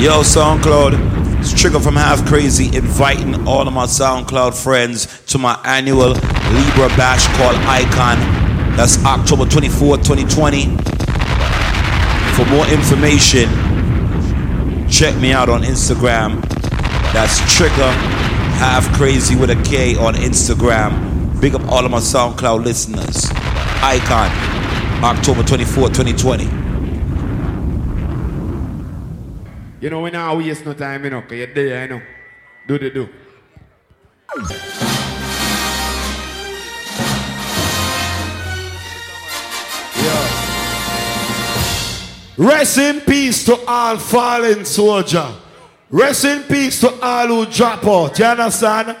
Yo, SoundCloud. It's Trigger from Half Crazy inviting all of my SoundCloud friends to my annual Libra Bash called Icon. That's October 24th, 2020. For more information, check me out on Instagram. That's Trigger Half Crazy with a K on Instagram. Big up all of my SoundCloud listeners. Icon, October 24th, 2020. You know, we now waste no time, you know, because you're there, you know. Do the do. Rest in peace to all fallen soldier. Rest in peace to all who drop out. You understand?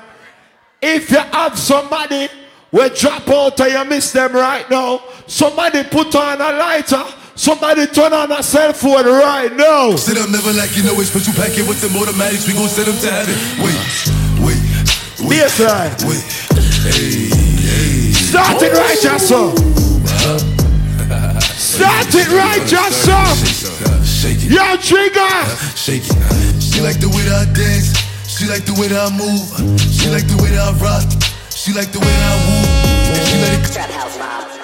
If you have somebody will drop out and you miss them right now, somebody put on a lighter. Somebody turn on a cell phone right now. Sit up, never like you know it's special packet with them automatics. We gon' send them to heaven. Wait, wait, wait. Baseline. Wait, hey, hey. Start it right, Jasso. Start it right, Jasso. Shake it, Yo, Trigger. shake it. She like the way that I dance. She like the way that I move. She like the way that I rock. She like the way that I woo. And she let it Trap House Mob.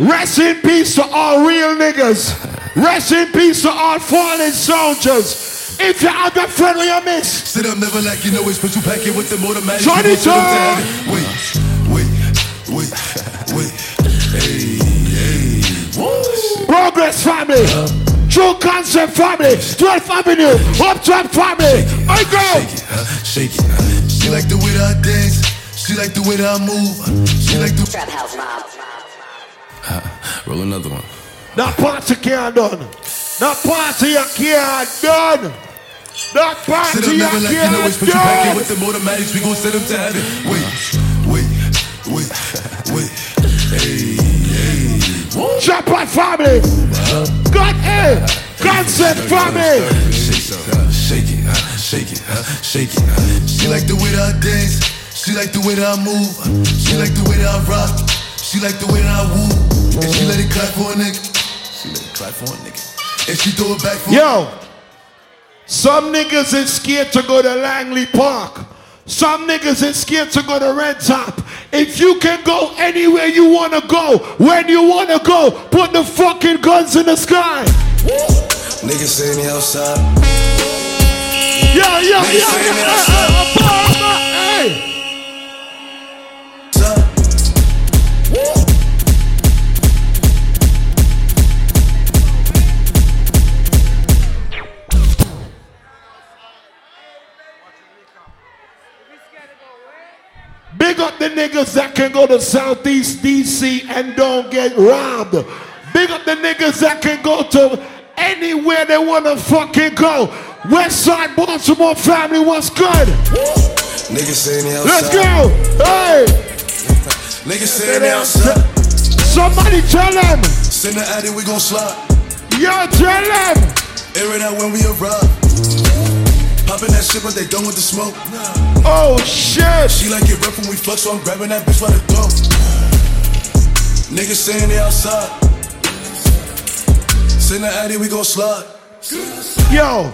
Rest in peace to all real niggas. Rest in peace to all fallen soldiers. If you're a friend who you miss, Sit up, never like you know it's special packet with them automatics. Johnny We gon' send to Turn. heaven. Wait, wait, wait, wait. Hey, hey. Progress family, True Concept family, 12th Avenue, Uptown family. I go. Shake it, huh? shake it. She like the way that I dance. She like the way that I move. She like the Trap House Mob. Roll another one. That party can't done. That party you can't done. That Sit party you never like you know it's can't special packet with them automatics. We gon' send them to heaven. Wait, wait, wait, wait. Hey, hey. Chopper family. God eh, A. Concept family. Shake it, shake it, huh? shake it, huh? shake it. She like the way that I dance. She like the way that I move. She like the way that I rock. She like the way that I woo. And she let it clap for a nigga. She let it clap for a nigga. And she throw it back for Yo, some niggas is scared to go to Langley Park. Some niggas is scared to go to Red Top. If you can go anywhere you wanna go, when you wanna go, put the fucking guns in the sky. Niggas saying they outside. Yo, yo, yo, Niggas the niggas that can go to Southeast DC and don't get robbed. Big up the niggas that can go to anywhere they wanna fucking go. West Side Baltimore family, what's good? Niggas saying outside. Let's go. Hey, Niggas saying they outside. somebody tell them. Send the addy, we gon' slide. Yo, tell them. Air it out when we arrive. Popping that shit, but they done with the smoke. Oh shit. She like it rough when we fuck, so I'm grabbing that bitch by the throat. Niggas saying they outside. Send the addy, we gon' slide. Yo,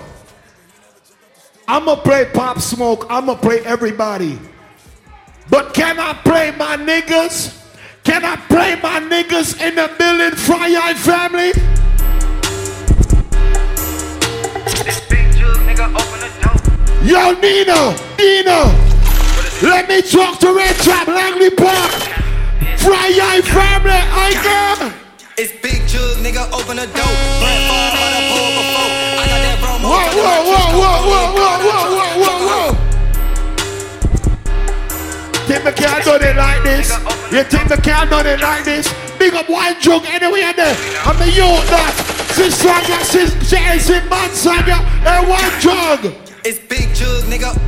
I'ma play Pop Smoke. I'ma play everybody. But can I play my niggas? Can I play my niggas in the building, Fry Eye family? Yo, Nina, Nina, let me talk to Red Trap Langley Park. Fry Eye family, I got. It's big jug nigga open the door. Brett Favre on the pole before. I got that promo. Whoa, whoa, whoa, whoa, whoa, whoa, whoa, whoa, whoa, whoa. Think me can't do it like this? You think me can't do it like this? Big up one jug anyway in there. Uh, I'm the youth uh, that. Sis Sanya, sis Jason Man Sanya, and one jug. It's big jug nigga.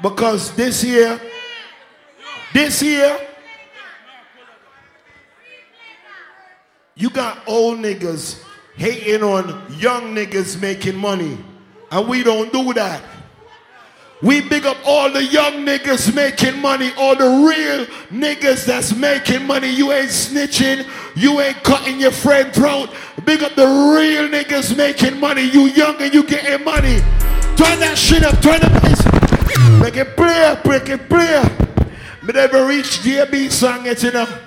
Because this year, this year, you got old niggas hating on young niggas making money. And we don't do that. We big up all the young niggas making money, all the real niggas that's making money. You ain't snitching, you ain't cutting your friend throat. Big up the real niggas making money. You young and you getting money. Turn that shit up, turn the bass. Make it clear, make it clear. Me never reach JB song yet, you know.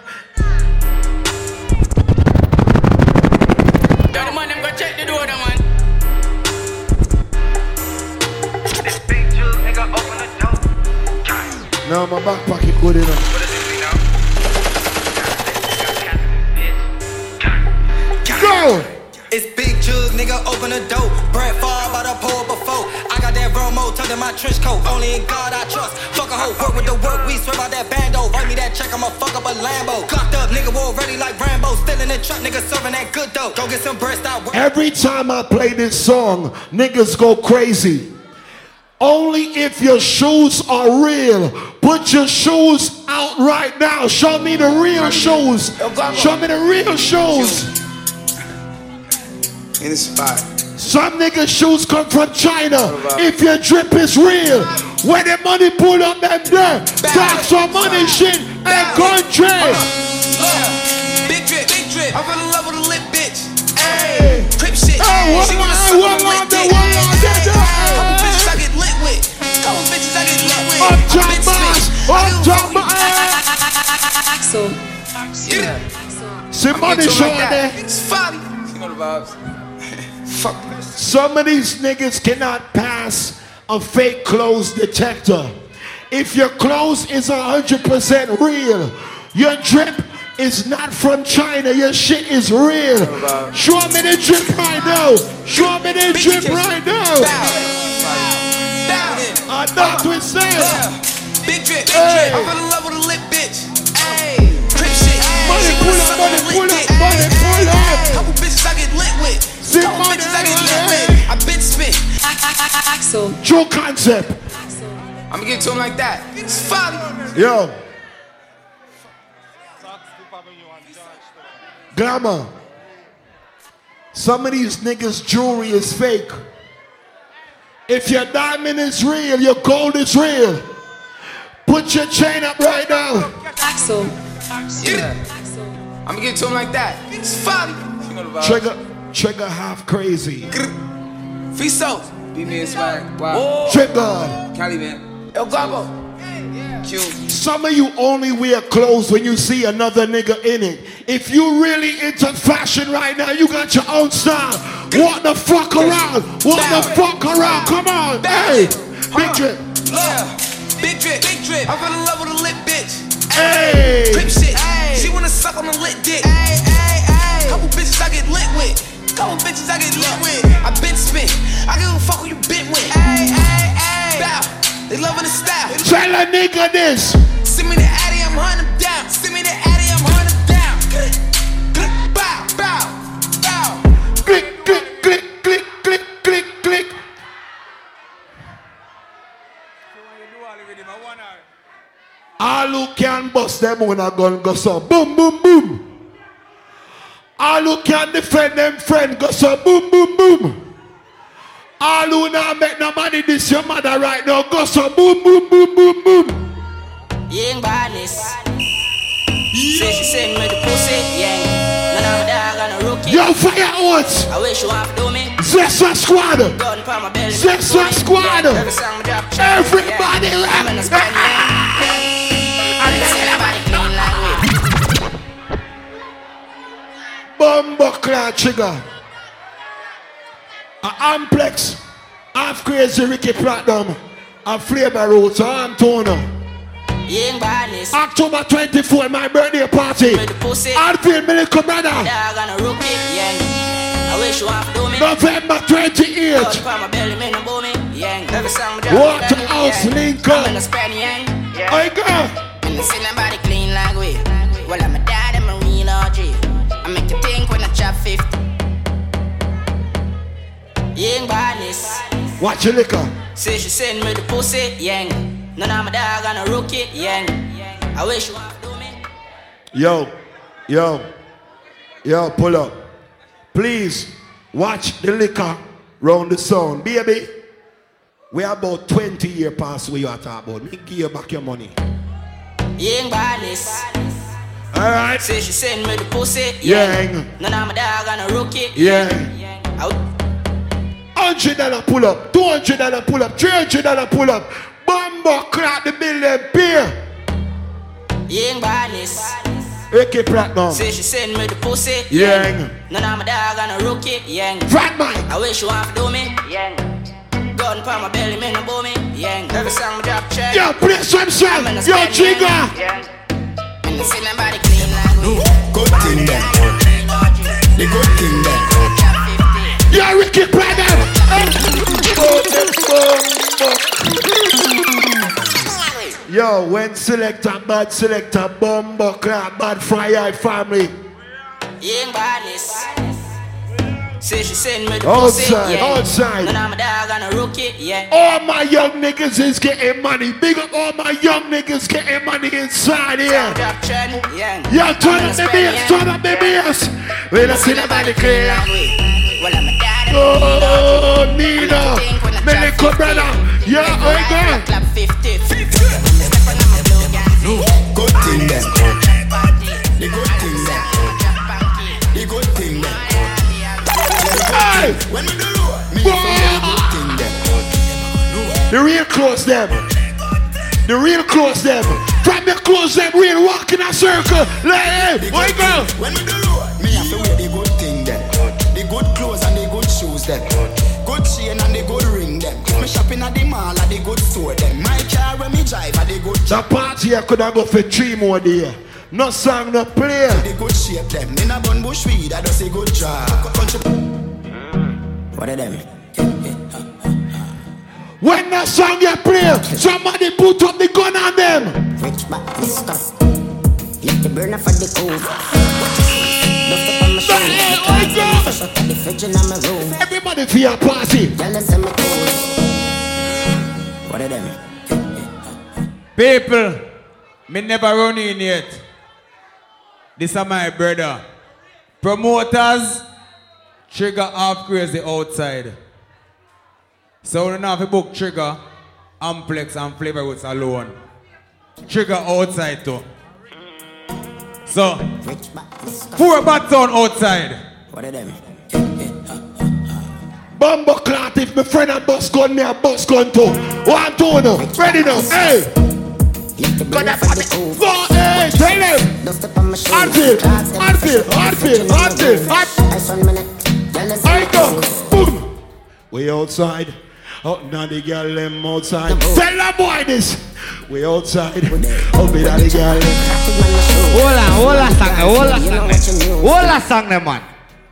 In my trench coat. Only in God I trust. Fuck a hoe, work with the work. We swear by that bando. Write me that check, I'ma fuck up a Lambo. Clocked up, nigga, war ready like Rambo. Still in the truck, nigga, serving that good dope. Go get some breast out. Every time I play this song, niggas go crazy. Only if your shoes are real. Put your shoes out right now. Show me the real shoes. Show me the real shoes. In the spot. Some niggas' shoes come from China. If your drip is real, when the money pull up them there, talk some money shit and country. Yeah. Big drip, big drip. I fell in love with a lit bitch. Ayy. Crip shit. Oh, hey, what she wanna suck what on a lit dick. what more, Ayy. yeah. Couple bitches I get lit with. Couple bitches I get lit with. Up I top been boss, up I give a top fuck boss. with- Yeah. See money Get show there. It's funny. You know the vibes. Fuck. Some of these niggas cannot pass a fake clothes detector. If your clothes is 100% real, your drip is not from China, your shit is real. Show me the drip right now. Show me the drip right now. I know what say. Big drip, big drip. I fell in love with a lit bitch. Ayy. Crip shit. Money pull up, money pull up, money pull up. Couple bitches I get lit with. Couple money, bitches I get lit money. I been spit. True concept. I'm gonna give it to him like that. It's funny. Yo. Glamour. Some of these niggas' jewelry is fake. If your diamond is real, your gold is real. Put your chain up right now. Yeah. I'm gonna give it to him like that. It's funny. You know the vibes. Trigger, trigger half crazy. Free soap. Be me and swag. Wow. Oh. Trigger. Cali man. El Gabo. Q. Some of you only wear clothes when you see another nigga in it. If you really into fashion right now, you got your own style. Walk the fuck around. Walk the fuck around. Come on. Hey. Big drip. Yeah. Big drip, big drip. Bitches I get lit with. I been spit. I give a fuck who you been with. Hey, hey, hey. Bow. They loving the style. Tell a nigga this. Send me the Addy, I'm hunting them down. Send me the Addy, I'm hunting them down. Bow, bow, bow. Click, click, click, click, click, click, click. All who can bust them when a gun go so boom, boom, boom. All who can defend them friend go so boom, boom, boom. All who not make no money this your mother right now go so boom, boom, boom, boom, boom. Young badness. Say she send me the pussy, yeah. None of my dog on a rookie. Yo, fire out. I wish you have do me. Zessa squad. Gun pa my belly. Zessa squad. Every song drop. Everybody yeah. I'm Bumbo clad trigger. A Amplex. Half crazy Ricky Platinum. A flavor roots. Arm toner. October 24, my birthday party. Me the pussy. Alfield Medical Brother. Dog on a rookie, yeah. I wish you have to Watch your liquor. Say she send me the pussy, yang. None of my dog and a rookie, yang. I wish you would do me. Yo, yo, yo, pull up. Please watch the liquor round the sound, baby. We are about 20 year past where you are talking about. Me give you back your money. Yang Barnes. Alright. Say she send me the pussy, yang. yang. None of my dog and a rookie, yang. yang. $100 pull up, $200 pull up, $300 pull up. Bumbo crack the building, peer. Ying Barnes. Ricky Platinum. Say she send me the pussy. Yang. None of my dog and a rookie. Yang. Fat man. I wish you half do me. Yang. Gun for my belly, man, boom me. Yang. Every song drop check. Yo, play some song. Yo, Jigga. Yang. And the ceiling body clean like we. Good thing man. The good thing man. Yo, Ricky Platinum. Yo, when selector, bad selector, bumbo clap, bad fire family. Young badness. Say she send me the Outside, pussy. Yeah. outside. Of my dog and a rookie. Yeah. All my young niggas is getting money. Big up all my young niggas getting money inside here. Drop trend. Yeah. Turn up the bass, turn up the bass. We don't see nobody clear. Well, I'm a. Oh, Nina, little brother. Yo, I go. Clap 50. Good thing then. The good thing then. The good thing then. Hey, When we do me the good thing the real close them. The real close them. From the close them, real walk in a circle. Like, hey, I oh, go. When we do the good shoes then. Good chain and the good ring then. If me shopping at the mall at the good store then. My car when me drive at the good The party I could have go for three more days. No song, no play. the good shape them. In a bun bush weed, I just a good job. What are them? When the song you play, somebody put up the gun on them. Rich back this stuff. Let the burner for the cool. Duff up on my shoes. Hey, oi, girl. Fresh out of the fridge in my room. Everybody for your party. Y'all listen me cool. What are them? People, me never run in yet. This is my brother. Promoters, trigger half crazy outside. So we don't have to book trigger, Amplex and Flavor Roots alone. Trigger outside too. So, Rich back this stuff. four bats on outside. What are them? Bumbo clot if my friend a bus gun, me a bus gun too. One, two, no. Ready now. Hey. Let the burner for the cool. Go, hey, tell them. Dust up on my shoes. Hardfield, Clocks them Hardfield, fresh out of the Hardfield, fridge in my Hardfield, room. Hard- Ice on my neck. Y'all listen I me go. cool. Boom. We outside. Oh, now the girl them outside. Tell the boy this. We outside. Oh, be that the girl them. Traffic man, my shoe. Hold on, hold on, song, hold on, You know song, what you knew. hold on, song, them, man.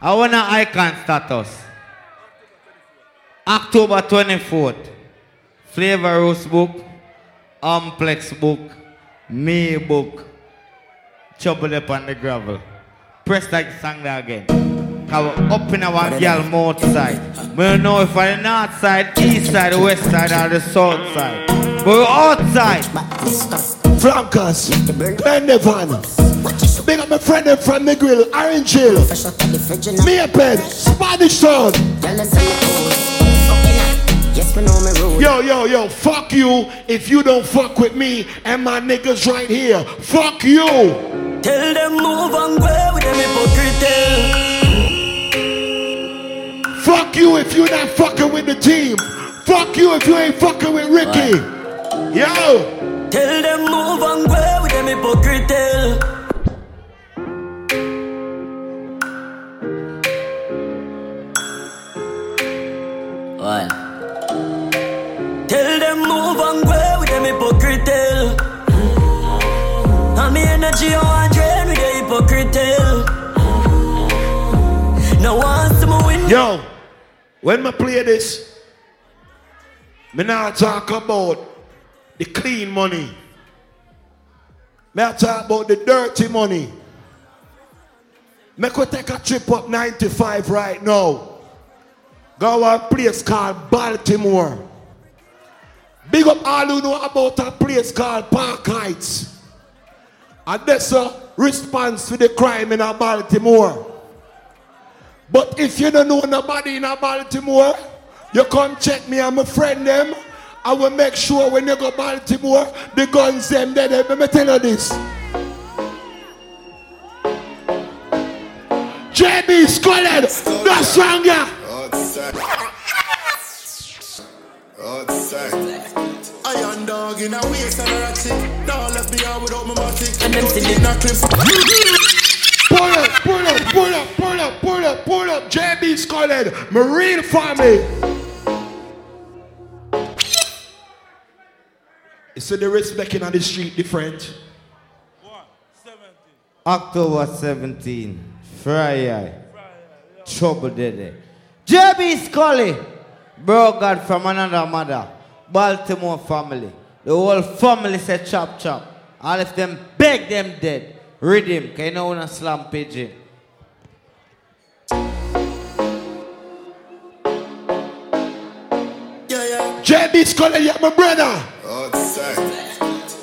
I want an icon status. October 24th, Flavor Rose book, Amplex book, Me book, Trouble up on the gravel. Press that song there again. Cause we're up in our girl mouth side. We don't know if we're the north side, east side, west side, or the south side. But we're outside. Back this stuff. Flankers. Glendevon. Big up my friend them from the grill. Orange Hill. Fresh out of the fridge in my May Pen. Spanish Town. Up. Yes, we know me rule. Yo, yo, yo, fuck you if you don't fuck with me and my niggas right here. Fuck you. Tell them move and go with them hypocrite. Fuck you if you're not fucking with the team. Fuck you if you ain't fucking with Ricky. Yo. Tell them move and go with them hypocrite. Tell them move and go with them hypocrite. And me energy on drain with the hypocrite. Now once to me win. Yo, when I play this, me not talk about the clean money. Me I talk about the dirty money. Me could take a trip up 95 right now. Go a place called Baltimore. Big up all who know about a place called Park Heights. And that's a response to the crime in Baltimore. But if you don't know nobody in Baltimore, you come check me and my friend them I will make sure when you go Baltimore, the guns them there. Let me tell you this. JB Scullen, the stronger. Iron dog in a waist and a ratchet. Now left me out without my matic. And them still in a clip. Pull up, pull up, pull up, pull up, pull up, pull up. JB Scullen, Marine family. You see the respect in on the street different. October 17, Friday. Trouble Daddy. JB Scully, bro God from another mother. Baltimore family. The whole family said chop chop. All of them beg them dead. Read him, can you know when a slam pigeon. JB Scullen, you're my brother. Iron dog in a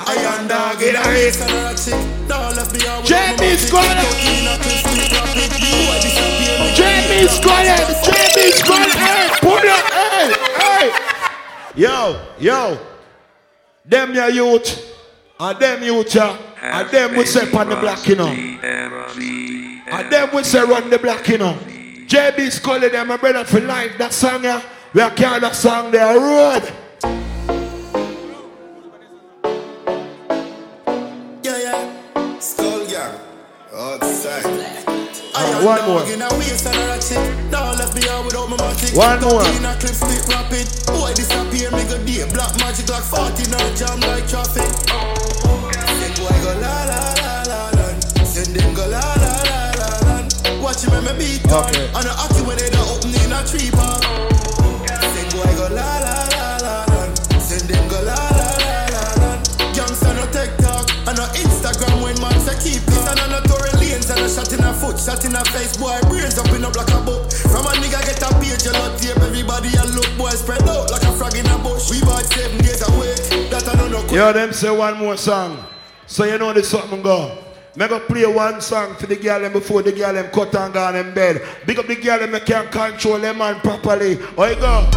waist and a ratchet. Now left me out without my JB matic. In a clip, flip, flop it. Boy, disappear. JB Scullen, JB Scullen, hey, pull up, hey, hey. Yo, yo. Them your youth, and them youth, yeah. And them we say on the black, you know. And them we say run the black, you know. JB Scully, them my brother for life, that song, yeah. We are carrying that song there, road. My matic. One more. A clip, split rapid. Boy, disappear, me go day. Black magic like 40, now jam like traffic. Send boy go la la la la la. Send them go la la la la la. Watch him and me beat down. Okay. And the hockey when they don't open in a tree. Send boy go la la and a shot in a foot, shot in a face. Boy, brains up in up like a book. From a nigga get a page, you lot tape. Everybody a look, boy spread out like a frog in a bush. We bought seven days away. That I don't know. Yo, them say one more song. So you know this something go. Me go play one song for the girl them before the girl them cut and gone in bed. Big up the girl them that can control them man properly. Oh you go.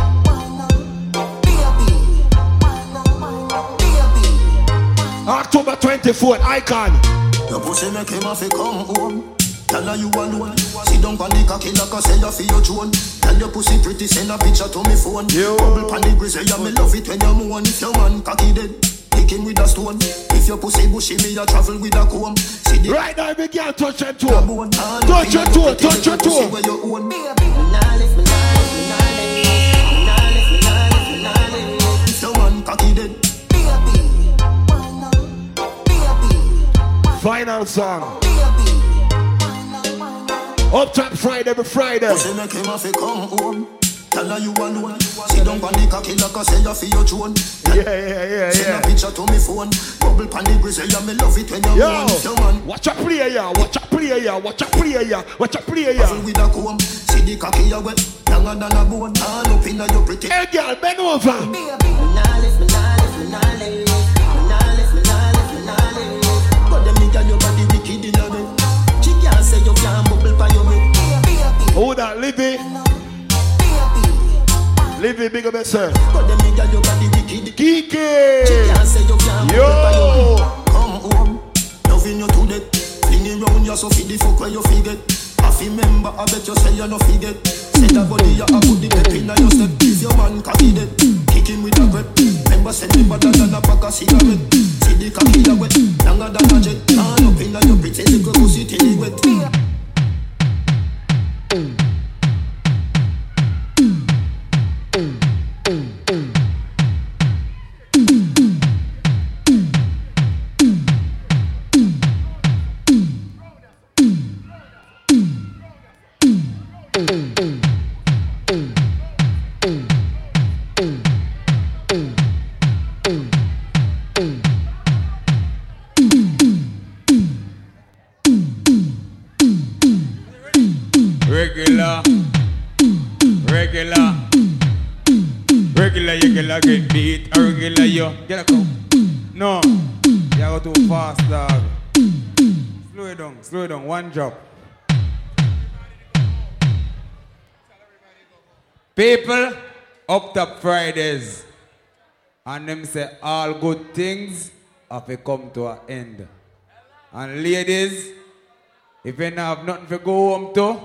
October 24th, Icon. Your pussy make him have to come home. Tell her you alone. Sit down on the cocky like I say you for your drone. Tell your pussy pretty, send a picture to me phone. Yo. Bubble pan the grizzly, yeah, me love it when you moan. If your man cocky dead, kick him with a stone. If your pussy bushy, me a travel with a comb. See the Right now, big girl, touch your toe. Touch your toe, touch your toe. Where you own. If Final song. Up top Friday, every Friday. pussy make him have to come home. Tell her you alone. Sit down on the cocky like I say you your drone. Yeah, yeah, yeah, Send a yeah. picture to me phone. Bubble pan the grizzly, me love it when you Yo. If your man watch a player, yeah. Watch a player, yeah. Watch a player, yeah. Watch a player, yeah. with a comb, see the cocky you wet, younger than a bone. All up inna your pretty. Hey, girl, bend over. But Who that, Livy? Livy, big up yourself. But them nigga your body wicked. She Kiki. can't say you can't bubble pa your head. Yo. Loving you to death. Fling round you so feed the fuck where you forget. Half remember, I bet you say you no forget. Say that body you a put the pep inna your step. If your man cocky dead, kick him with a grip. Remember, say me better than a pack of cigarette. See the cocky you wet, longer than a jet. All up inna your pretty little pussy till it wet. Regular. Drop. People, up top Fridays. And them say all good things have to come to an end. And ladies, if you have nothing to go home to,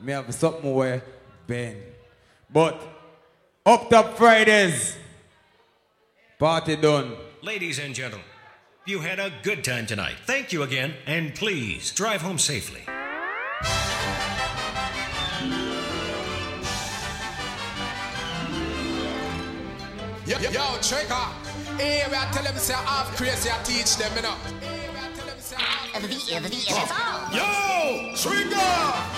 me have something where bend. But up top Fridays, party done. Ladies and gentlemen, you had a good time tonight. Thank you again, and please drive home safely. Yo, yo, trigger. Hey, we are tell them say half crazy, I teach them, you know. Yo, trigger.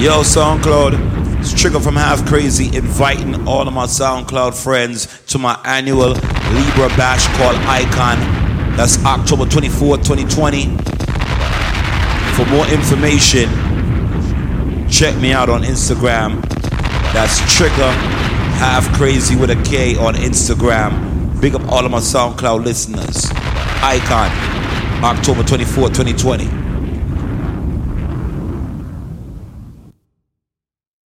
Yo, SoundCloud, it's Trigger from Half Crazy inviting all of my SoundCloud friends to my annual Libra Bash called Icon. That's October 24th, 2020. For more information, check me out on Instagram. That's Trigger Half Crazy with a K on Instagram. Big up all of my SoundCloud listeners. Icon, October 24th, 2020.